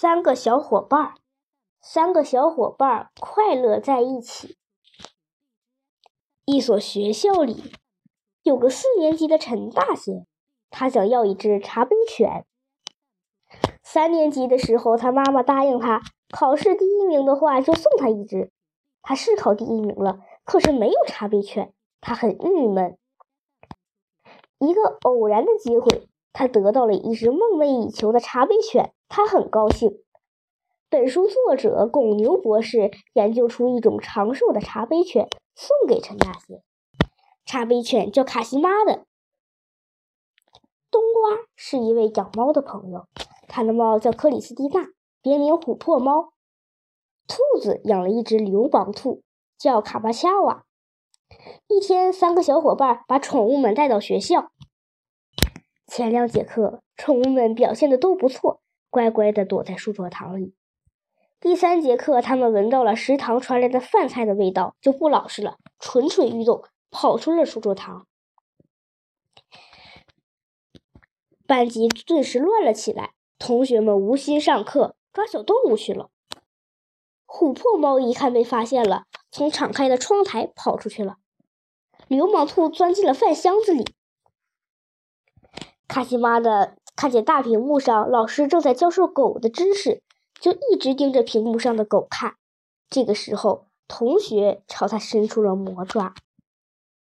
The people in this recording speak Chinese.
三个小伙伴儿，三个小伙伴儿快乐在一起。一所学校里有个四年级的陈大仙，他想要一只茶杯犬。三年级的时候，他妈妈答应他，考试第一名的话就送他一只。他是考第一名了，可是没有茶杯犬，他很郁闷。一个偶然的机会。他得到了一只梦寐以求的茶杯犬，他很高兴。本书作者巩牛博士研究出一种长寿的茶杯犬，送给陈大仙。茶杯犬叫卡西妈的。冬瓜是一位养猫的朋友，他的猫叫克里斯蒂娜，别名琥珀猫。兔子养了一只流氓兔，叫卡巴恰瓦。一天，三个小伙伴把宠物们带到学校。前两节课，宠物们表现的都不错，乖乖的躲在书桌堂里。第三节课，他们闻到了食堂传来的饭菜的味道，就不老实了，蠢蠢欲动，跑出了书桌堂。班级顿时乱了起来，同学们无心上课，抓小动物去了。琥珀猫一看被发现了，从敞开的窗台跑出去了。流氓兔钻进了饭箱子里。卡西妈的看见大屏幕上老师正在教授狗的知识，就一直盯着屏幕上的狗看。这个时候，同学朝他伸出了魔爪。